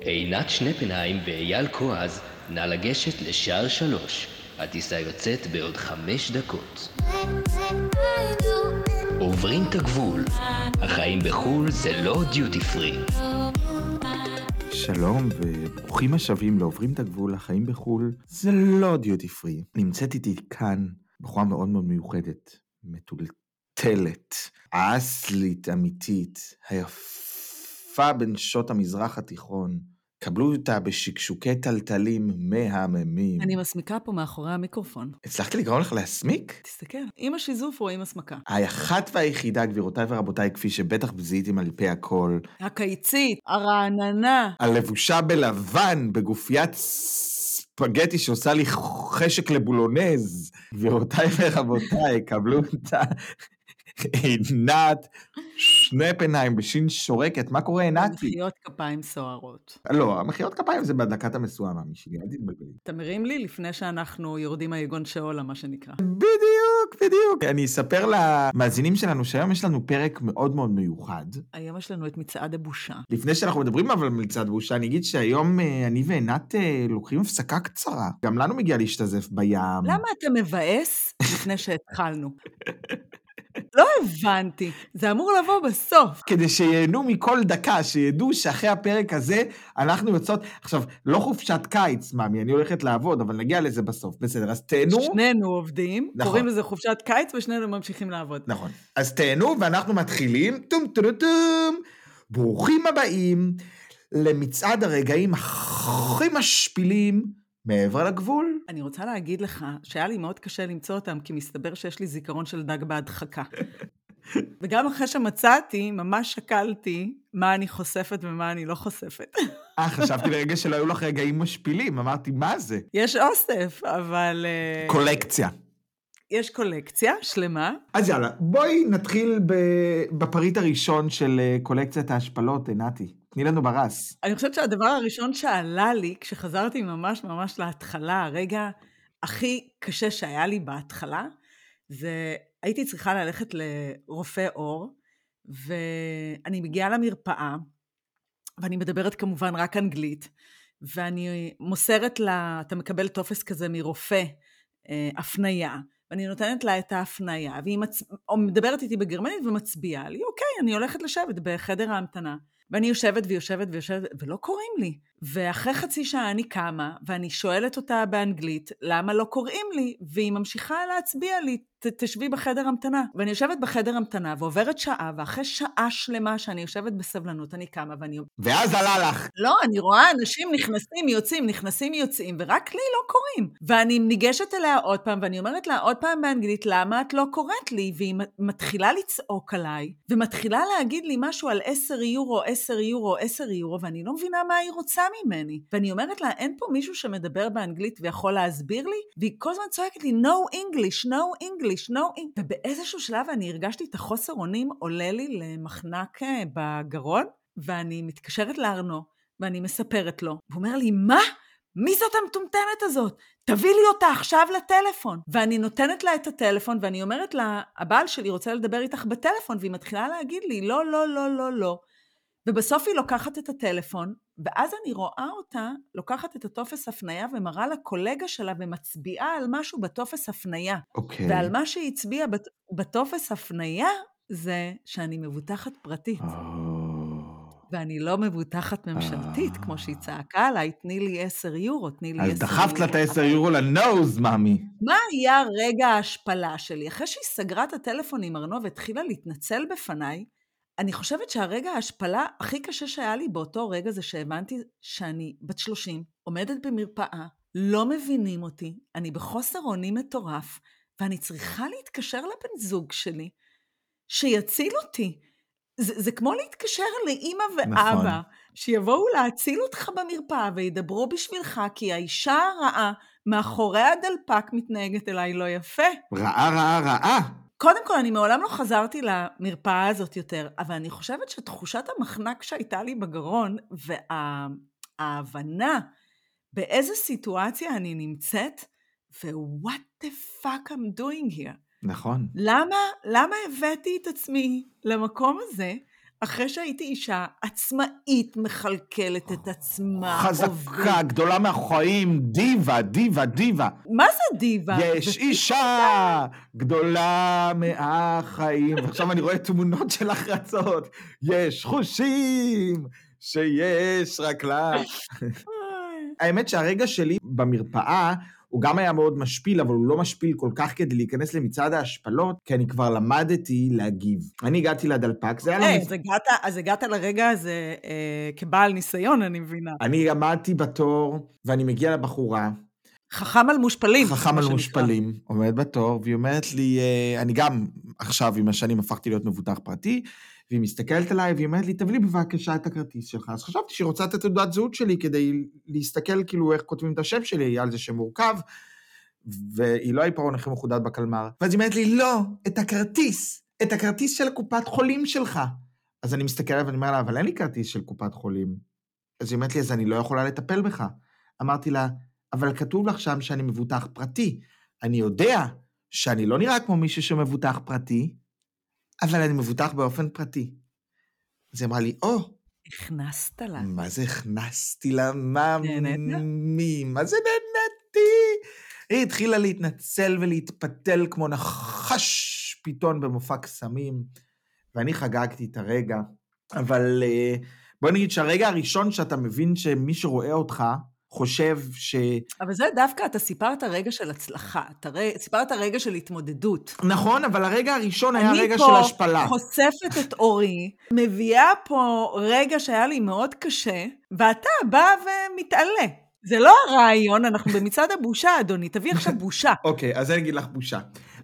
עינת שנפנהיים ואייל כועז, נא לגשת לשער שלוש. הטיסה יוצאת בעוד חמש דקות. עוברים את הגבול. החיים בחו"ל זה לא דיוטי פרי. שלום וברוכים השבים לעוברים את הגבול החיים בחו"ל, זה לא דיוטי פרי. נמצאת איתי כאן בחורה מאוד מאוד מיוחדת, מטולטלת, אסלית אמיתית, היפה בנשות המזרח התיכון. קבלו אותה בשקשוקי טלטלים מהממים. אני מסמיקה פה מאחורי המיקרופון. הצלחתי לגרום לך להסמיק? תסתכל, עם השיזוף או עם הסמקה? האחת והיחידה, גבירותיי ורבותיי, כפי שבטח זיהיתם על פי הכל, הקיצית, הרעננה. הלבושה בלבן, בגופיית ספגטי שעושה לי חשק לבולונז. גבירותיי ורבותיי, קבלו אותה עינת שנפנהיים בשין שורקת. מה קורה, עינתי? מחיאות כפיים סוערות. לא, המחיאות כפיים זה בדקת המסוים, שלי, אל תתבלבלי. אתה מרים לי לפני שאנחנו יורדים מהיגון שאולה, מה שנקרא. בדיוק, בדיוק. אני אספר למאזינים שלנו שהיום יש לנו פרק מאוד מאוד מיוחד. היום יש לנו את מצעד הבושה. לפני שאנחנו מדברים אבל על מצעד בושה, אני אגיד שהיום אה, אני ועינת אה, לוקחים הפסקה קצרה. גם לנו מגיע להשתזף בים. למה אתה מבאס לפני שהתחלנו? לא הבנתי, זה אמור לבוא בסוף. כדי שיהנו מכל דקה, שידעו שאחרי הפרק הזה אנחנו יוצאות... עכשיו, לא חופשת קיץ, מאמי, אני הולכת לעבוד, אבל נגיע לזה בסוף. בסדר, אז תהנו. שנינו עובדים, נכון. קוראים לזה חופשת קיץ ושנינו ממשיכים לעבוד. נכון. אז תהנו, ואנחנו מתחילים. טום טום טום. ברוכים הבאים למצעד הרגעים הכי משפילים מעבר לגבול. אני רוצה להגיד לך שהיה לי מאוד קשה למצוא אותם, כי מסתבר שיש לי זיכרון של דג בהדחקה. וגם אחרי שמצאתי, ממש שקלתי מה אני חושפת ומה אני לא חושפת. אה, חשבתי לרגע שלא היו לך רגעים משפילים, אמרתי, מה זה? יש אוסף, אבל... אה, קולקציה. יש קולקציה שלמה. אז יאללה, בואי נתחיל בפריט הראשון של אה, קולקציית ההשפלות, עינתי. תני לנו ברס. אני חושבת שהדבר הראשון שעלה לי, כשחזרתי ממש ממש להתחלה, הרגע הכי קשה שהיה לי בהתחלה, זה הייתי צריכה ללכת לרופא עור, ואני מגיעה למרפאה, ואני מדברת כמובן רק אנגלית, ואני מוסרת לה, אתה מקבל טופס כזה מרופא, אה, הפנייה, ואני נותנת לה את ההפנייה, והיא מצ... או מדברת איתי בגרמנית ומצביעה לי, אוקיי, אני הולכת לשבת בחדר ההמתנה. ואני יושבת ויושבת ויושבת, ולא קוראים לי. ואחרי חצי שעה אני קמה, ואני שואלת אותה באנגלית, למה לא קוראים לי? והיא ממשיכה להצביע לי, תשבי בחדר המתנה. ואני יושבת בחדר המתנה, ועוברת שעה, ואחרי שעה שלמה שאני יושבת בסבלנות, אני קמה ואני... ואז עלה לך. לא, אני רואה אנשים נכנסים, יוצאים, נכנסים, יוצאים, ורק לי לא קוראים. ואני ניגשת אליה עוד פעם, ואני אומרת לה עוד פעם באנגלית, למה את לא קוראת לי? והיא מתחילה לצעוק עליי, ומתחילה להגיד לי משהו על 10 יורו, 10 יורו, 10 יורו, ואני לא מבינה מה היא רוצה ממני. ואני אומרת לה, אין פה מישהו שמדבר באנגלית ויכול להסביר לי? והיא כל הזמן צועקת לי, no English, no English, no English. ובאיזשהו שלב אני הרגשתי את החוסר אונים עולה לי למחנק אה, בגרון, ואני מתקשרת לארנו, ואני מספרת לו. והוא אומר לי, מה? מי זאת המטומטמת הזאת? תביא לי אותה עכשיו לטלפון. ואני נותנת לה את הטלפון, ואני אומרת לה, הבעל שלי רוצה לדבר איתך בטלפון, והיא מתחילה להגיד לי, לא, לא, לא, לא, לא. ובסוף היא לוקחת את הטלפון, ואז אני רואה אותה לוקחת את הטופס הפנייה ומראה לקולגה שלה ומצביעה על משהו בטופס הפנייה. אוקיי. ועל מה שהיא הצביעה בט- בטופס הפנייה זה שאני מבוטחת פרטית. ואני לא מבוטחת ממשלתית, אה. כמו שהיא צעקה עליי, תני לי 10 יורו, תני לי 10 יורו. אז דחפת לה את ה-10 יורו לנוז, מאמי. מה היה רגע ההשפלה שלי? אחרי שהיא סגרה את הטלפון עם ארנוב והתחילה להתנצל בפניי, אני חושבת שהרגע ההשפלה הכי קשה שהיה לי באותו רגע זה שהבנתי שאני בת 30, עומדת במרפאה, לא מבינים אותי, אני בחוסר אונים מטורף, ואני צריכה להתקשר לבן זוג שלי, שיציל אותי. זה, זה כמו להתקשר לאימא ואבא, נכון. שיבואו להציל אותך במרפאה וידברו בשבילך, כי האישה הרעה מאחורי הדלפק מתנהגת אליי לא יפה. רעה, רעה, רעה. קודם כל, אני מעולם לא חזרתי למרפאה הזאת יותר, אבל אני חושבת שתחושת המחנק שהייתה לי בגרון, וההבנה באיזה סיטואציה אני נמצאת, ו-what the fuck I'm doing here. נכון. למה, למה הבאתי את עצמי למקום הזה? אחרי שהייתי אישה עצמאית, מכלכלת את עצמה, חזקה, עובדת. גדולה מהחיים, דיבה, דיבה, דיבה. מה זה דיבה? יש אישה גדולה מהחיים. ועכשיו אני רואה תמונות של החרצות. יש חושים שיש רק לה. האמת שהרגע שלי במרפאה, הוא גם היה מאוד משפיל, אבל הוא לא משפיל כל כך כדי להיכנס למצעד ההשפלות, כי אני כבר למדתי להגיב. אני הגעתי לדלפק, זה היה... היי, אז הגעת- אז הגעת לרגע הזה אה, כבעל ניסיון, אני מבינה. אני עמדתי בתור, ואני מגיע לבחורה, חכם על מושפלים. חכם על. מושפלים, עומד בתור, והיא אומרת לי, אה, אני גם עכשיו עם השנים הפכתי להיות מבוטח פרטי, והיא מסתכלת עליי, והיא אומרת לי, תביא לי בבקשה את הכרטיס שלך. אז חשבתי שהיא רוצה את התעודת זהות שלי כדי להסתכל כאילו איך כותבים את השם שלי, על זה שם מורכב, והיא לא העיפרון הכי מחודד בקלמר. ואז היא אומרת לי, לא, את הכרטיס, את הכרטיס של הקופת חולים שלך. אז אני מסתכל עליה ואני אומר לה, אבל אין לי כרטיס של קופת חולים. אז היא אומרת לי, אז אני לא יכולה לטפל בך. אמרתי לה, אבל כתוב לך שם שאני מבוטח פרטי. אני יודע שאני לא נראה כמו מישהו שמבוטח פרטי, אבל אני מבוטח באופן פרטי. אז היא אמרה לי, או, oh, הכנסת לה. מה זה הכנסתי לה, מה? מי, מה זה נהניתי? היא התחילה להתנצל ולהתפתל כמו נחש פיתון במופע קסמים, ואני חגגתי את הרגע. אבל אה, בוא נגיד שהרגע הראשון שאתה מבין שמי שרואה אותך חושב ש... אבל זה דווקא, אתה סיפרת רגע של הצלחה, אתה ר- סיפרת רגע של התמודדות. נכון, אבל הרגע הראשון היה אני רגע פה של השפלה. חושפת את אורי, מביאה פה רגע שהיה לי מאוד קשה, ואתה בא ומתעלה. זה לא הרעיון, אנחנו במצעד הבושה, אדוני, תביא עכשיו בושה. אוקיי, אז אני אגיד לך בושה.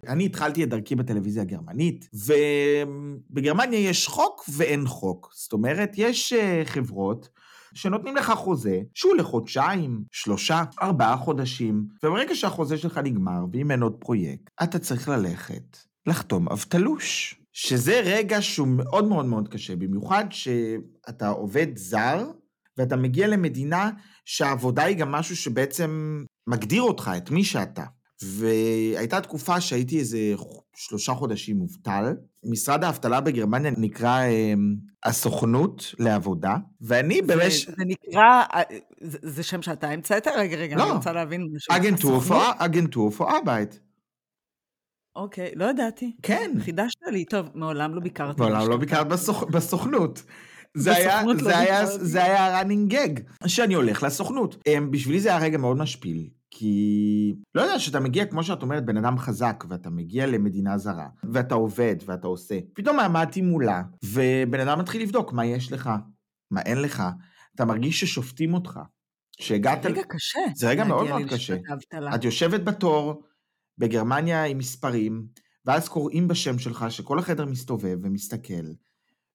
אני התחלתי את דרכי בטלוויזיה הגרמנית, ובגרמניה יש חוק ואין חוק. זאת אומרת, יש אה, חברות שנותנים לך חוזה שהוא לחודשיים, שלושה, ארבעה חודשים, וברגע שהחוזה שלך נגמר, ואם אין עוד פרויקט, אתה צריך ללכת לחתום אבטלוש. שזה רגע שהוא מאוד מאוד מאוד קשה, במיוחד שאתה עובד זר, ואתה מגיע למדינה שהעבודה היא גם משהו שבעצם מגדיר אותך, את מי שאתה. והייתה תקופה שהייתי איזה שלושה חודשים מובטל. משרד האבטלה בגרמניה נקרא אה, הסוכנות לעבודה, ואני במשך... זה, זה נקרא, אה, זה, זה שם שאתה המצאת? רגע, רגע, לא. אני רוצה להבין משהו. אגנטור? פור- ארבייט. אוקיי, לא ידעתי. כן. חידשת לי, טוב, מעולם לא ביקרתי. מעולם לא. ביקרת בסוכ... בסוכנות. זה היה, לא זה, היה. זה היה running gag, שאני הולך לסוכנות. אמ, בשבילי זה היה רגע מאוד משפיל, כי לא יודע, שאתה מגיע, כמו שאת אומרת, בן אדם חזק, ואתה מגיע למדינה זרה, ואתה עובד, ואתה עושה. פתאום עמדתי מולה, ובן אדם מתחיל לבדוק מה יש לך, מה אין לך. אתה מרגיש ששופטים אותך. שהגעת... זה רגע קשה. זה רגע מאוד מאוד קשה. את יושבת בתור בגרמניה עם מספרים, ואז קוראים בשם שלך שכל החדר מסתובב ומסתכל,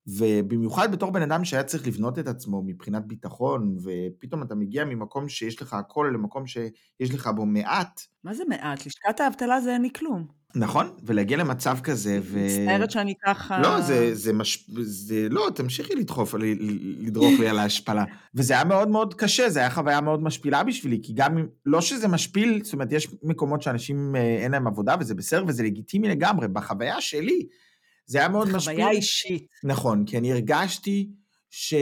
ובמיוחד בתור בן אדם שהיה צריך לבנות את עצמו מבחינת ביטחון, ופתאום אתה מגיע ממקום שיש לך הכל למקום שיש לך בו מעט, מה זה מעט? לשכת האבטלה זה אין לי כלום. נכון? ולהגיע למצב כזה, ו... מצטערת שאני ככה... לא, זה, זה מש... זה... לא, תמשיכי לדחוף, ל- לדרוך לי על ההשפלה. וזה היה מאוד מאוד קשה, זו הייתה חוויה מאוד משפילה בשבילי, כי גם. לא שזה משפיל, זאת אומרת, יש מקומות שאנשים אה, אין להם עבודה, וזה בסדר, וזה לגיטימי לגמרי. בחוויה שלי, זה היה מאוד זה משפיל. חוויה אישית. נכון, כי אני הרגשתי ש...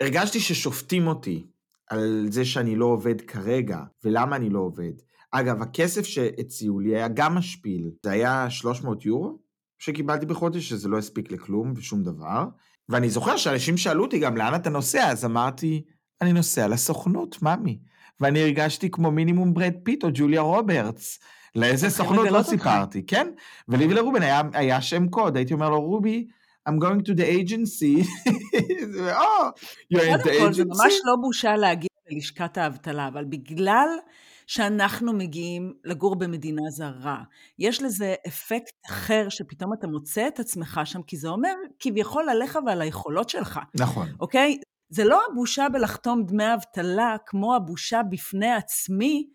הרגשתי ששופטים אותי על זה שאני לא עובד כרגע, ולמה אני לא עובד. אגב, הכסף שהציעו לי היה גם משפיל. זה היה 300 יורו שקיבלתי בחודש, שזה לא הספיק לכלום ושום דבר. ואני זוכר שאנשים שאלו אותי גם לאן אתה נוסע, אז אמרתי, אני נוסע לסוכנות, ממי. ואני הרגשתי כמו מינימום ברד פיט או ג'וליה רוברטס. לאיזה סוכנות לא אותך. סיפרתי, כן? ולי ולרובן היה, היה שם קוד, הייתי אומר לו, רובי, I'm going to the agency. זה, "Oh, you're in the כל, זה agency? ממש לא בושה להגיע ללשכת האבטלה, אבל בגלל שאנחנו מגיעים לגור במדינה זרה, יש לזה אפקט אחר שפתאום אתה מוצא את עצמך שם, כי זה אומר כביכול עליך ועל היכולות שלך, נכון. אוקיי? זה לא הבושה בלחתום דמי אבטלה, כמו הבושה בפני עצמי,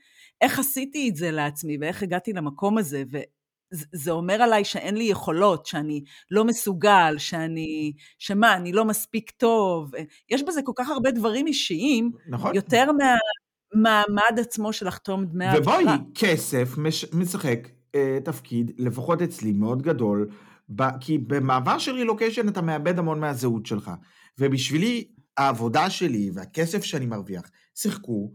איך עשיתי את זה לעצמי ואיך הגעתי למקום הזה, וזה אומר עליי שאין לי יכולות, שאני לא מסוגל, שאני, שמה, אני לא מספיק טוב. יש בזה כל כך הרבה דברים אישיים, נכון. יותר מהמעמד עצמו של לחתום דמי אבטלה. ובואי, כסף מש, משחק אה, תפקיד, לפחות אצלי, מאוד גדול, ב- כי במעבר של רילוקיישן אתה מאבד המון מהזהות שלך. ובשבילי, העבודה שלי והכסף שאני מרוויח שיחקו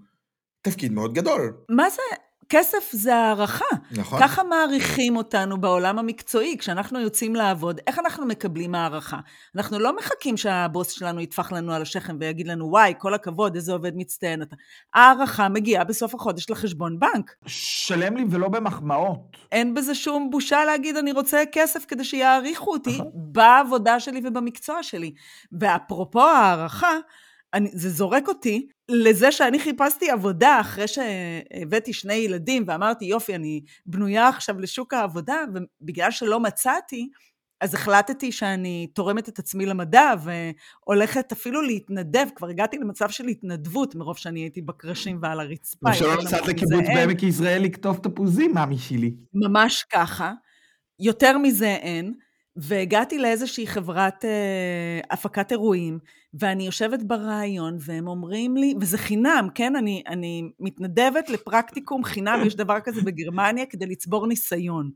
תפקיד מאוד גדול, מה זה? כסף זה הערכה. נכון? ככה מעריכים אותנו בעולם המקצועי. כשאנחנו יוצאים לעבוד, איך אנחנו מקבלים הערכה? אנחנו לא מחכים שהבוס שלנו יטפח לנו על השכם ויגיד לנו, וואי, כל הכבוד, איזה עובד מצטיין אתה. הערכה מגיעה בסוף החודש לחשבון בנק. שלם לי ולא במחמאות. אין בזה שום בושה להגיד, אני רוצה כסף כדי שיעריכו אותי בעבודה שלי ובמקצוע שלי. ואפרופו הערכה, אני, זה זורק אותי לזה שאני חיפשתי עבודה אחרי שהבאתי שני ילדים ואמרתי, יופי, אני בנויה עכשיו לשוק העבודה, ובגלל שלא מצאתי, אז החלטתי שאני תורמת את עצמי למדע והולכת אפילו להתנדב, כבר הגעתי למצב של התנדבות מרוב שאני הייתי בקרשים ועל הרצפה. ושלא נסעת נמוך לקיבוץ. בעמק יזרעאל לקטוף תפוזים, מאמי שלי. ממש ככה. יותר מזה אין. והגעתי לאיזושהי חברת אה, הפקת אירועים, ואני יושבת ברעיון, והם אומרים לי, וזה חינם, כן? אני, אני מתנדבת לפרקטיקום חינם, יש דבר כזה בגרמניה, כדי לצבור ניסיון.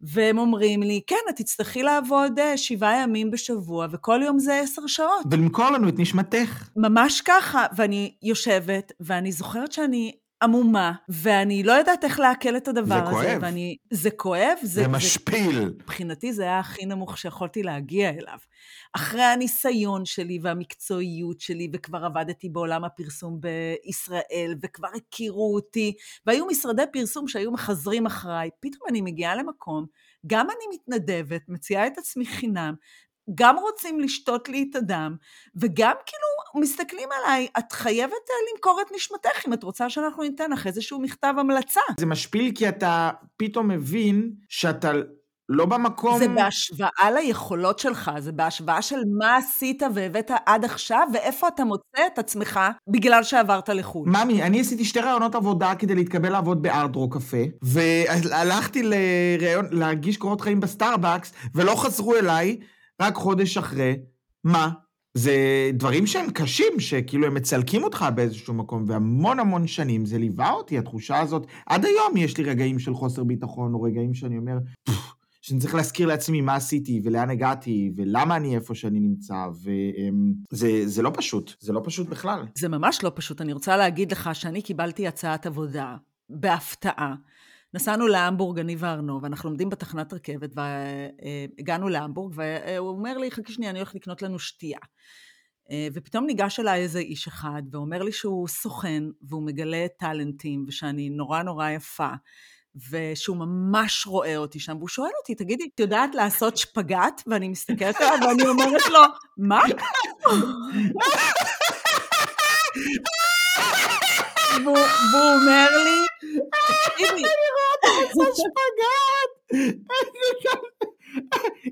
והם אומרים לי, כן, את תצטרכי לעבוד אה, שבעה ימים בשבוע, וכל יום זה עשר שעות. ולמכור לנו את נשמתך. ממש ככה, ואני יושבת, ואני זוכרת שאני עמומה, ואני לא יודעת איך לעכל את הדבר זה הזה. כואב. ואני, זה כואב, זה, זה משפיל. מבחינתי זה היה הכי נמוך שיכולתי להגיע אליו. אחרי הניסיון שלי והמקצועיות שלי, וכבר עבדתי בעולם הפרסום בישראל, וכבר הכירו אותי, והיו משרדי פרסום שהיו מחזרים אחריי, פתאום אני מגיעה למקום, גם אני מתנדבת, מציעה את עצמי חינם, גם רוצים לשתות לי את הדם, וגם כאילו מסתכלים עליי, את חייבת אה, למכור את נשמתך אם את רוצה שאנחנו ניתן לך איזשהו מכתב המלצה. זה משפיל כי אתה פתאום מבין שאתה לא במקום... זה בהשוואה ליכולות שלך, זה בהשוואה של מה עשית והבאת עד עכשיו, ואיפה אתה מוצא את עצמך בגלל שעברת לחו"ל. ממי, אני עשיתי שתי ראיונות עבודה כדי להתקבל לעבוד בארדרו קפה, והלכתי לראיון, להגיש קורות חיים בסטארבקס, ולא חזרו אליי רק חודש אחרי. מה? זה דברים שהם קשים, שכאילו הם מצלקים אותך באיזשהו מקום, והמון המון שנים זה ליווה אותי, התחושה הזאת. עד היום יש לי רגעים של חוסר ביטחון, או רגעים שאני אומר, שאני צריך להזכיר לעצמי מה עשיתי, ולאן הגעתי, ולמה אני איפה שאני נמצא, וזה זה לא פשוט, זה לא פשוט בכלל. זה ממש לא פשוט. אני רוצה להגיד לך שאני קיבלתי הצעת עבודה בהפתעה. נסענו להמבורג, אני וארנו, ואנחנו עומדים בתחנת רכבת, והגענו להמבורג, והוא אומר לי, חכי שנייה, אני הולך לקנות לנו שתייה. ופתאום ניגש אליי איזה איש אחד, ואומר לי שהוא סוכן, והוא מגלה טאלנטים, ושאני נורא נורא יפה, ושהוא ממש רואה אותי שם, והוא שואל אותי, תגידי, את יודעת לעשות שפגאט? ואני מסתכלת עליו, ואני אומרת לו, מה? והוא אומר לי, תקשיבי, עושה שפגאט!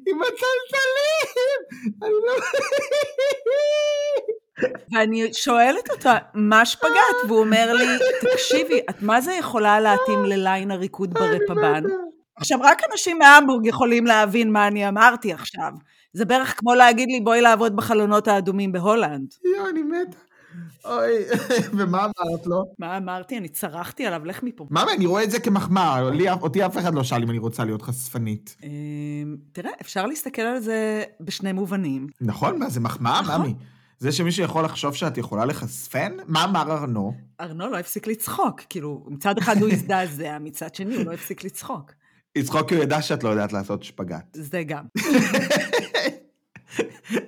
עם הצלצלים! אני לא... ואני שואלת אותה, מה שפגאט? והוא אומר לי, תקשיבי, את מה זה יכולה להתאים לליין הריקוד ברפבן? עכשיו, רק אנשים מהמבורג יכולים להבין מה אני אמרתי עכשיו. זה בערך כמו להגיד לי, בואי לעבוד בחלונות האדומים בהולנד. יואו, אני מתה. אוי, ומה אמרת לו? מה אמרתי? אני צרחתי עליו, לך מפה. ממי, אני רואה את זה כמחמאה, אותי אף אחד לא שאל אם אני רוצה להיות חשפנית. אמ, תראה, אפשר להסתכל על זה בשני מובנים. נכון? מה, זה מחמאה, נכון. ממי? זה שמישהו יכול לחשוב שאת יכולה לחשפן? מה אמר ארנו? ארנו לא הפסיק לצחוק, כאילו, מצד אחד הוא הזדעזע, מצד שני הוא לא הפסיק לצחוק. לצחוק כי הוא ידע שאת לא יודעת לעשות שפגאט. זה גם.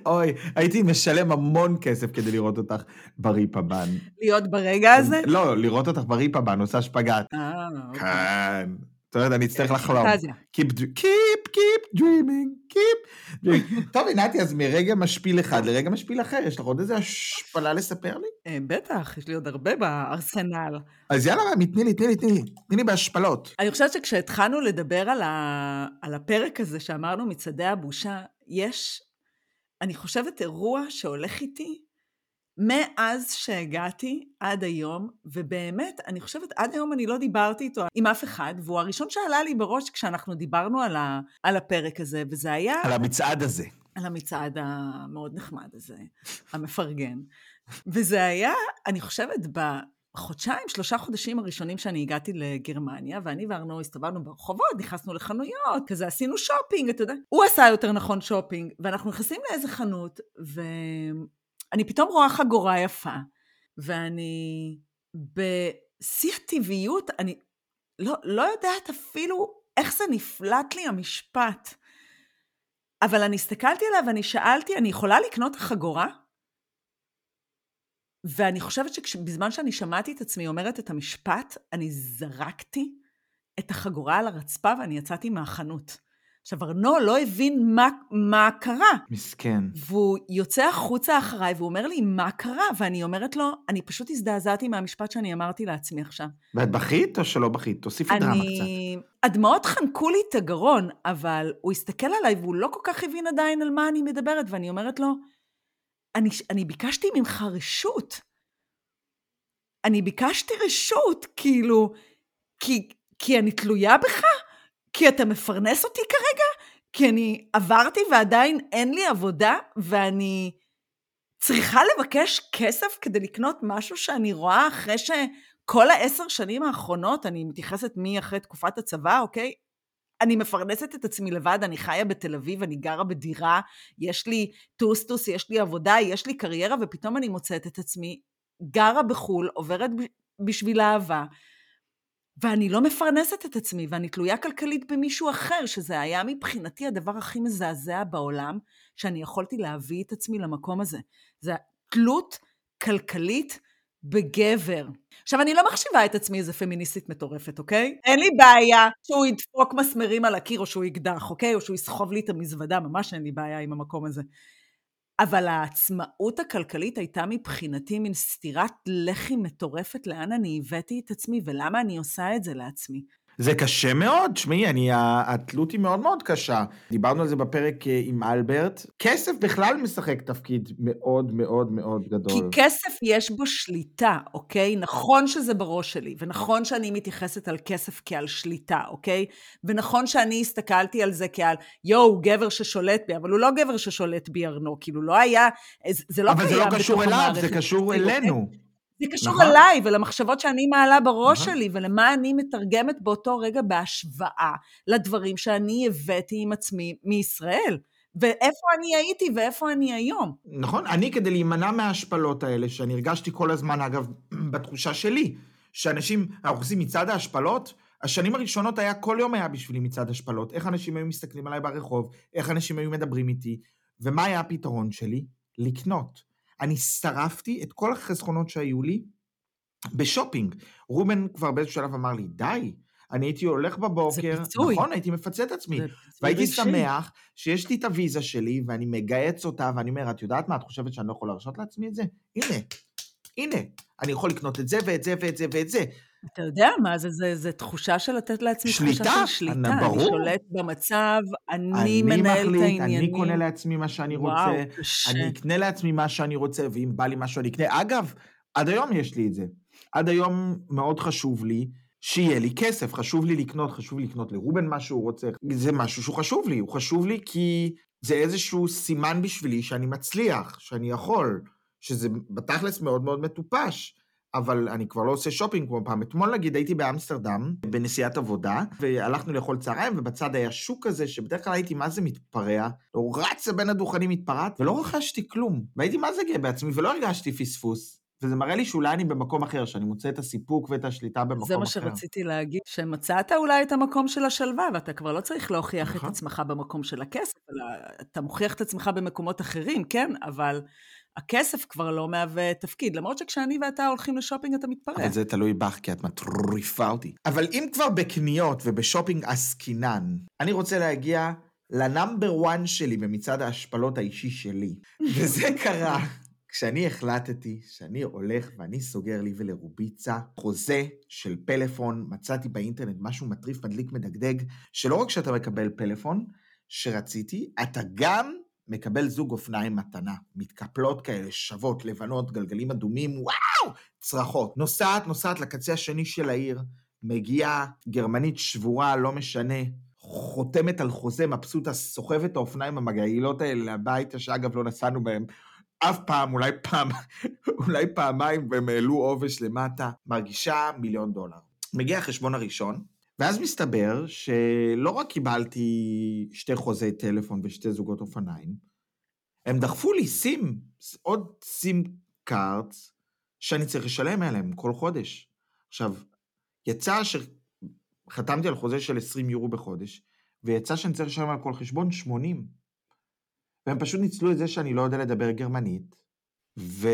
אוי, הייתי משלם המון כסף כדי לראות אותך בריפבן. להיות ברגע הזה? לא, לראות אותך בריפבן עושה שפגאט. אה, אוקיי. כן. זאת אומרת, אני אצטרך לחלום. Keep, dr- keep, keep dreaming, keep dreaming. טוב, עינתי, אז מרגע משפיל אחד לרגע משפיל אחר, יש לך עוד איזה השפלה לספר לי? אה, בטח, יש לי עוד הרבה בארסנל. אז יאללה, תני לי, תני לי, תני לי, תני לי בהשפלות. אני חושבת שכשהתחלנו לדבר. על הפרק הזה שאמרנו מצעדי הבושה, יש, אני חושבת, אירוע שהולך איתי מאז שהגעתי עד היום, ובאמת, אני חושבת, עד היום אני לא דיברתי איתו עם אף אחד, והוא הראשון שעלה לי בראש כשאנחנו דיברנו על, ה... על הפרק הזה, וזה היה על המצעד הזה. על המצעד המאוד נחמד הזה, המפרגן. וזה היה, אני חושבת, ב... בחודשיים, שלושה חודשים הראשונים שאני הגעתי לגרמניה, ואני וארנו הסתובבנו ברחובות, נכנסנו לחנויות, כזה עשינו שופינג, אתה יודע. הוא עשה יותר נכון שופינג, ואנחנו נכנסים לאיזה חנות, ואני פתאום רואה חגורה יפה, ואני בשיא הטבעיות, אני לא, לא יודעת אפילו איך זה נפלט לי המשפט. אבל אני הסתכלתי עליה ואני שאלתי, אני יכולה לקנות את החגורה? ואני חושבת שבזמן שאני שמעתי את עצמי אומרת את המשפט, אני זרקתי את החגורה על הרצפה ואני יצאתי מהחנות. עכשיו, ארנו לא הבין מה, מה קרה. מסכן. והוא יוצא החוצה אחריי והוא אומר לי, מה קרה? ואני אומרת לו, אני פשוט הזדעזעתי מהמשפט שאני אמרתי לעצמי עכשיו. ואת בכית או שלא בכית? תוסיפי דרמה קצת. הדמעות חנקו לי את הגרון, אבל הוא הסתכל עליי והוא לא כל כך הבין עדיין על מה אני מדברת, ואני אומרת לו, אני, אני ביקשתי ממך רשות. אני ביקשתי רשות, כאילו, כי, כי אני תלויה בך? כי אתה מפרנס אותי כרגע? כי אני עברתי ועדיין אין לי עבודה, ואני צריכה לבקש כסף כדי לקנות משהו שאני רואה אחרי שכל העשר שנים האחרונות, אני מתייחסת מאחרי תקופת הצבא, אוקיי? אני מפרנסת את עצמי לבד, אני חיה בתל אביב, אני גרה בדירה, יש לי טוסטוס, יש לי עבודה, יש לי קריירה, ופתאום אני מוצאת את עצמי גרה בחו"ל, עוברת בשביל אהבה, ואני לא מפרנסת את עצמי, ואני תלויה כלכלית במישהו אחר, שזה היה מבחינתי הדבר הכי מזעזע בעולם, שאני יכולתי להביא את עצמי למקום הזה. זה תלות כלכלית בגבר. עכשיו, אני לא מחשיבה את עצמי איזה פמיניסטית מטורפת, אוקיי? אין לי בעיה שהוא ידפוק מסמרים על הקיר או שהוא יקדח, אוקיי? או שהוא יסחוב לי את המזוודה, ממש אין לי בעיה עם המקום הזה. אבל העצמאות הכלכלית הייתה מבחינתי מין סטירת לחי מטורפת לאן אני הבאתי את עצמי ולמה אני עושה את זה לעצמי. זה קשה מאוד, תשמעי, אני, התלות היא מאוד מאוד קשה. דיברנו על זה בפרק אה, עם אלברט. כסף בכלל משחק תפקיד מאוד מאוד מאוד גדול. כי כסף יש בו שליטה, אוקיי? נכון שזה בראש שלי, ונכון שאני מתייחסת על כסף כעל שליטה, אוקיי? ונכון שאני הסתכלתי על זה כעל, יואו, גבר ששולט בי, אבל הוא לא גבר ששולט בי, ארנו, כאילו לא היה, זה לא קיים בתוך המערכת. אבל זה לא קשור אליו, זה קשור אלינו. זה קשור נכון. אליי ולמחשבות שאני מעלה בראש נכון. שלי ולמה אני מתרגמת באותו רגע בהשוואה לדברים שאני הבאתי עם עצמי מישראל. ואיפה אני הייתי ואיפה אני היום. נכון, אני כדי להימנע מההשפלות האלה, שאני הרגשתי כל הזמן, אגב, בתחושה שלי, שאנשים, אנחנו עושים מצעד ההשפלות, השנים הראשונות היה, כל יום היה בשבילי מצעד השפלות. איך אנשים היו מסתכלים עליי ברחוב, איך אנשים היו מדברים איתי, ומה היה הפתרון שלי? לקנות. אני שרפתי את כל החסכונות שהיו לי בשופינג. רובן כבר באיזשהו שלב אמר לי, די, אני הייתי הולך בבוקר. נכון, הייתי מפצה את עצמי. והייתי רגשי. שמח שיש לי את הוויזה שלי, ואני מגהץ אותה, ואני אומר, את יודעת מה, את חושבת שאני לא יכול להרשות לעצמי את זה? הנה, הנה, אני יכול לקנות את זה ואת זה ואת זה ואת זה. אתה יודע מה זה, זה, זה תחושה של לתת לעצמי שליטה, תחושה של שליטה. ברור. אני שולט במצב, אני, אני מנהל מחליט, את העניינים. אני קונה לעצמי מה שאני רוצה, וואו, קשה. אני אקנה לעצמי מה שאני רוצה, ואם בא לי משהו אני אקנה. אגב, עד היום יש לי את זה. עד היום מאוד חשוב לי שיהיה לי כסף, חשוב לי לקנות, חשוב לי לקנות לרובן מה שהוא רוצה. זה משהו שהוא חשוב לי, הוא חשוב לי כי זה איזשהו סימן בשבילי שאני מצליח, שאני יכול, שזה בתכלס מאוד מאוד מטופש. אבל אני כבר לא עושה שופינג כמו פעם. אתמול נגיד הייתי באמסטרדם, בנסיעת עבודה, והלכנו לאכול צהריים, ובצד היה שוק כזה, שבדרך כלל הייתי מה זה מתפרע, הוא רץ בין הדוכנים מתפרעת, ולא רכשתי כלום. והייתי מה זה גאה בעצמי, ולא הרגשתי פספוס. וזה מראה לי שאולי אני במקום אחר, שאני מוצא את הסיפוק ואת השליטה במקום אחר. זה מה שרציתי להגיד, שמצאת אולי את המקום של השלווה, ואתה כבר לא צריך להוכיח נכון. את עצמך במקום של הכסף, אלא אתה מוכיח את עצמך במקומות אחרים, כן? אבל הכסף כבר לא מהווה תפקיד, למרות שכשאני ואתה הולכים לשופינג אתה מתפרע. אבל זה תלוי בך, כי את מטריפה אותי. אבל אם כבר בקניות ובשופינג עסקינן, אני רוצה להגיע ל number 1 שלי במצעד ההשפלות האישי שלי. וזה קרה כשאני החלטתי שאני הולך ואני סוגר לי ולרוביצה חוזה של פלאפון, מצאתי באינטרנט משהו מטריף, מדליק, מדגדג, שלא רק שאתה מקבל פלאפון שרציתי, אתה גם מקבל זוג אופניים מתנה, מתקפלות כאלה, שוות, לבנות, גלגלים אדומים, וואו, צרחות. נוסעת, נוסעת לקצה השני של העיר, מגיעה, גרמנית שבורה, לא משנה, חותמת על חוזה, מבסוטה, סוחבת את האופניים המגעילות האלה הביתה, שאגב לא נסענו בהם. אף פעם, אולי פעם, אולי פעמיים, והם העלו עובש למטה, מרגישה מיליון דולר. מגיע החשבון הראשון, ואז מסתבר שלא רק קיבלתי שתי חוזי טלפון ושתי זוגות אופניים, הם דחפו לי סים, עוד סים קארטס, שאני צריך לשלם עליהם כל חודש. עכשיו, יצא שחתמתי על חוזה של 20 יורו בחודש, ויצא שאני צריך לשלם על כל חשבון 80. והם פשוט ניצלו את זה שאני לא יודע לדבר גרמנית, ו...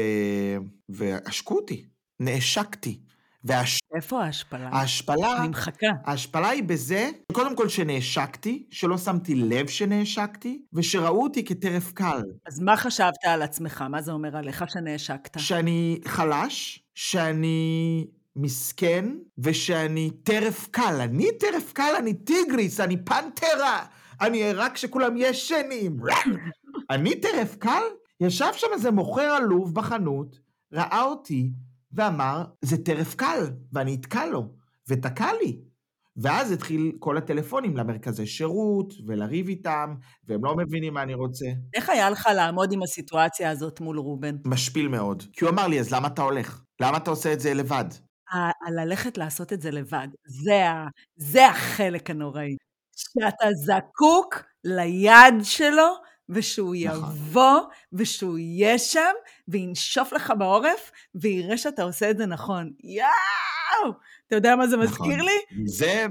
ועשקו אותי, נעשקתי. והש... איפה ההשפלה? ההשפלה, אני מחכה. ההשפלה היא בזה, קודם כל שנעשקתי, שלא שמתי לב שנעשקתי, ושראו אותי כטרף קל. אז מה חשבת על עצמך? מה זה אומר עליך שנעשקת? שאני חלש, שאני מסכן, ושאני טרף קל. אני טרף קל, אני טיגריס, אני פנתרה, אני רק כשכולם ישנים. אני טרף קל? ישב שם איזה מוכר עלוב בחנות, ראה אותי, ואמר, זה טרף קל, ואני אתקע לו, ותקע לי. ואז התחיל כל הטלפונים למרכזי שירות, ולריב איתם, והם לא מבינים מה אני רוצה. איך היה לך לעמוד עם הסיטואציה הזאת מול רובן? משפיל מאוד. כי הוא אמר לי, אז למה אתה הולך? למה אתה עושה את זה לבד? ה- ללכת לעשות את זה לבד, זה, זה החלק הנוראי. שאתה זקוק ליד שלו, ושהוא נכון. יבוא, ושהוא יהיה שם, וינשוף לך בעורף, ויראה שאתה עושה את זה נכון. יואו! אתה יודע מה זה מזכיר נכון. לי? זה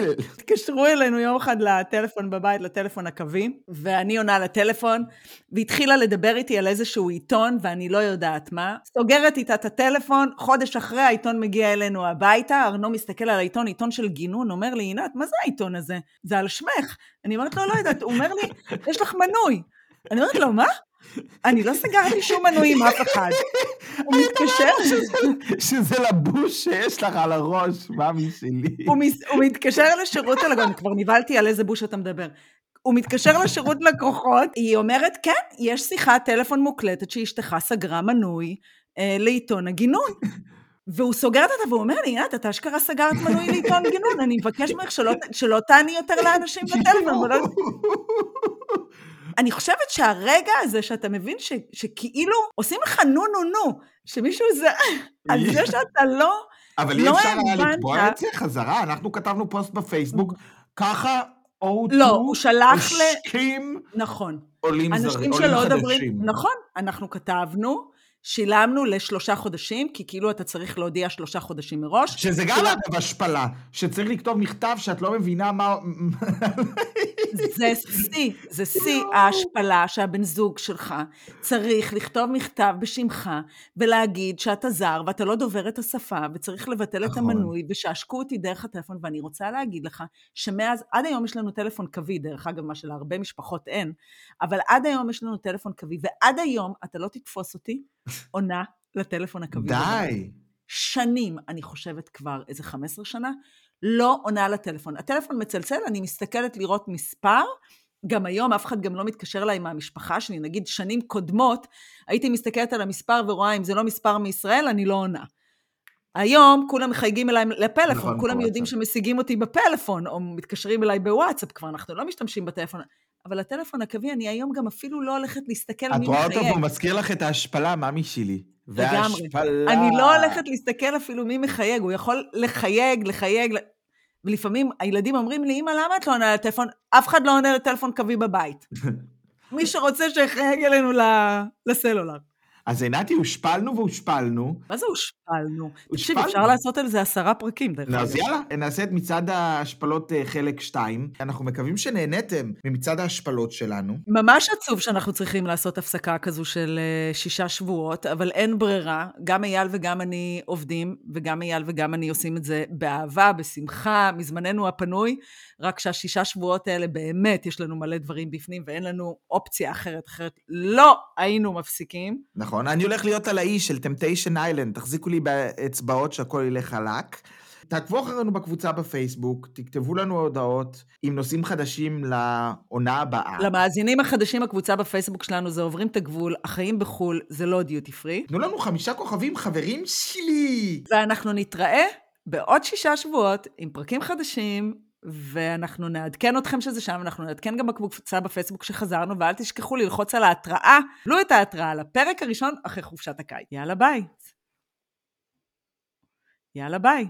משפיל! התקשרו אלינו יום אחד לטלפון בבית, לטלפון הקווי, ואני עונה לטלפון, והתחילה לדבר איתי על איזשהו עיתון, ואני לא יודעת מה. סוגרת איתה את הטלפון, חודש אחרי העיתון מגיע אלינו הביתה, ארנו מסתכל על העיתון, עיתון של גינון, אומר לי, עינת, מה זה העיתון הזה? זה על שמך. אני אומרת לו, לא יודעת, הוא אומר לי, יש לך מנוי. אני אומרת לו, מה? אני לא סגרתי שום מנוי עם אף אחד. הוא מתקשר, שזה לבוש שיש לך על הראש, מאמי שלי. הוא, מתקשר לשירות הלקוחות, כבר נבהלתי על איזה בוש אתה מדבר. הוא מתקשר לשירות לקוחות, היא אומרת, כן, יש שיחת טלפון מוקלטת שאשתך סגרה מנוי אה, לעיתון הגינון. והוא סוגר את זה והוא אומר לי, עינת, אתה אשכרה סגרת מנוי לעיתון גינון, אני מבקש ממך שלא, שלא תעני יותר לאנשים בטלפון. אני חושבת שהרגע הזה שאתה מבין ש, שכאילו עושים לך נו נו נו, שמישהו זה, על זה שאתה לא, אבל אי לא אפשר היה לתבוע את זה חזרה, אנחנו כתבנו פוסט בפייסבוק, ככה O2 לא, הוא שלח ל... השכים נכון. עולים זרים, אנשים עולים שלא חדשים. מדברים, נכון, אנחנו כתבנו, שילמנו לשלושה חודשים, כי כאילו אתה צריך להודיע שלושה חודשים מראש. שזה גם אגב השפלה, שצריך לכתוב מכתב שאת לא מבינה מה... זה שיא, זה שיא ההשפלה שהבן זוג שלך צריך לכתוב מכתב בשמך ולהגיד שאתה זר ואתה לא דובר את השפה וצריך לבטל את נכון. המנוי ושעשקו אותי דרך הטלפון ואני רוצה להגיד לך שמאז, עד היום יש לנו טלפון קווי, דרך אגב מה שלהרבה משפחות אין, אבל עד היום יש לנו טלפון קווי ועד היום אתה לא תתפוס אותי עונה לטלפון הקווי. די. שנים, אני חושבת כבר איזה 15 שנה, לא עונה לטלפון. הטלפון מצלצל, אני מסתכלת לראות מספר, גם היום אף אחד גם לא מתקשר אליי מהמשפחה שלי, נגיד שנים קודמות, הייתי מסתכלת על המספר ורואה אם זה לא מספר מישראל, אני לא עונה. היום כולם מחייגים אליי לפלאפון, נכון, כולם בוואטסאפ. יודעים שמשיגים אותי בפלאפון, או מתקשרים אליי בוואטסאפ, כבר אנחנו לא משתמשים בטלפון. אבל הטלפון הקווי, אני היום גם אפילו לא הולכת להסתכל את מי רואה אותו מחייג. והוא מזכיר לך את ההשפלה, מאמי שלי. לגמרי. וההשפלה. אני לא הולכת להסתכל אפילו מי מחייג, הוא יכול לחייג, לחייג, ולפעמים הילדים אומרים לי, אמא, למה את לא עונה לטלפון? אף אחד לא עונה לטלפון קווי בבית. מי שרוצה שיחייג אלינו לסלולר. אז עינתי, הושפלנו והושפלנו. מה זה הושפלנו? תקשיב. אפשר לעשות על זה עשרה פרקים, דרך נו, אז אגב. יאללה, נעשה את מצעד ההשפלות אה, חלק 2. אנחנו מקווים שנהניתם ממצעד ההשפלות שלנו. ממש עצוב שאנחנו צריכים לעשות הפסקה כזו של אה, שישה שבועות, אבל אין ברירה. גם אייל וגם אני עובדים, וגם אייל וגם אני עושים את זה באהבה, בשמחה, מזמננו הפנוי, רק שהשישה שבועות האלה באמת יש לנו מלא דברים בפנים, ואין לנו אופציה אחרת, אחרת לא היינו מפסיקים. נכון, אני הולך להיות על האי של טמפטיישן איילנד, תחזיקו לי באצבעות שהכל ילך חלק. תעקבו אחרינו בקבוצה בפייסבוק, תכתבו לנו הודעות עם נושאים חדשים לעונה הבאה. למאזינים החדשים, הקבוצה בפייסבוק שלנו זה עוברים את הגבול, החיים בחו"ל זה לא דיוטי פרי, תנו לנו חמישה כוכבים, חברים שלי! ואנחנו נתראה בעוד שישה שבועות עם פרקים חדשים ואנחנו נעדכן אתכם שזה שם, אנחנו נעדכן גם בקבוצה בפייסבוק שחזרנו, ואל תשכחו ללחוץ על ההתראה, לא את ההתראה, לפרק הראשון אחרי חופשת הקיץ. יאללה ביי. יאללה ביי.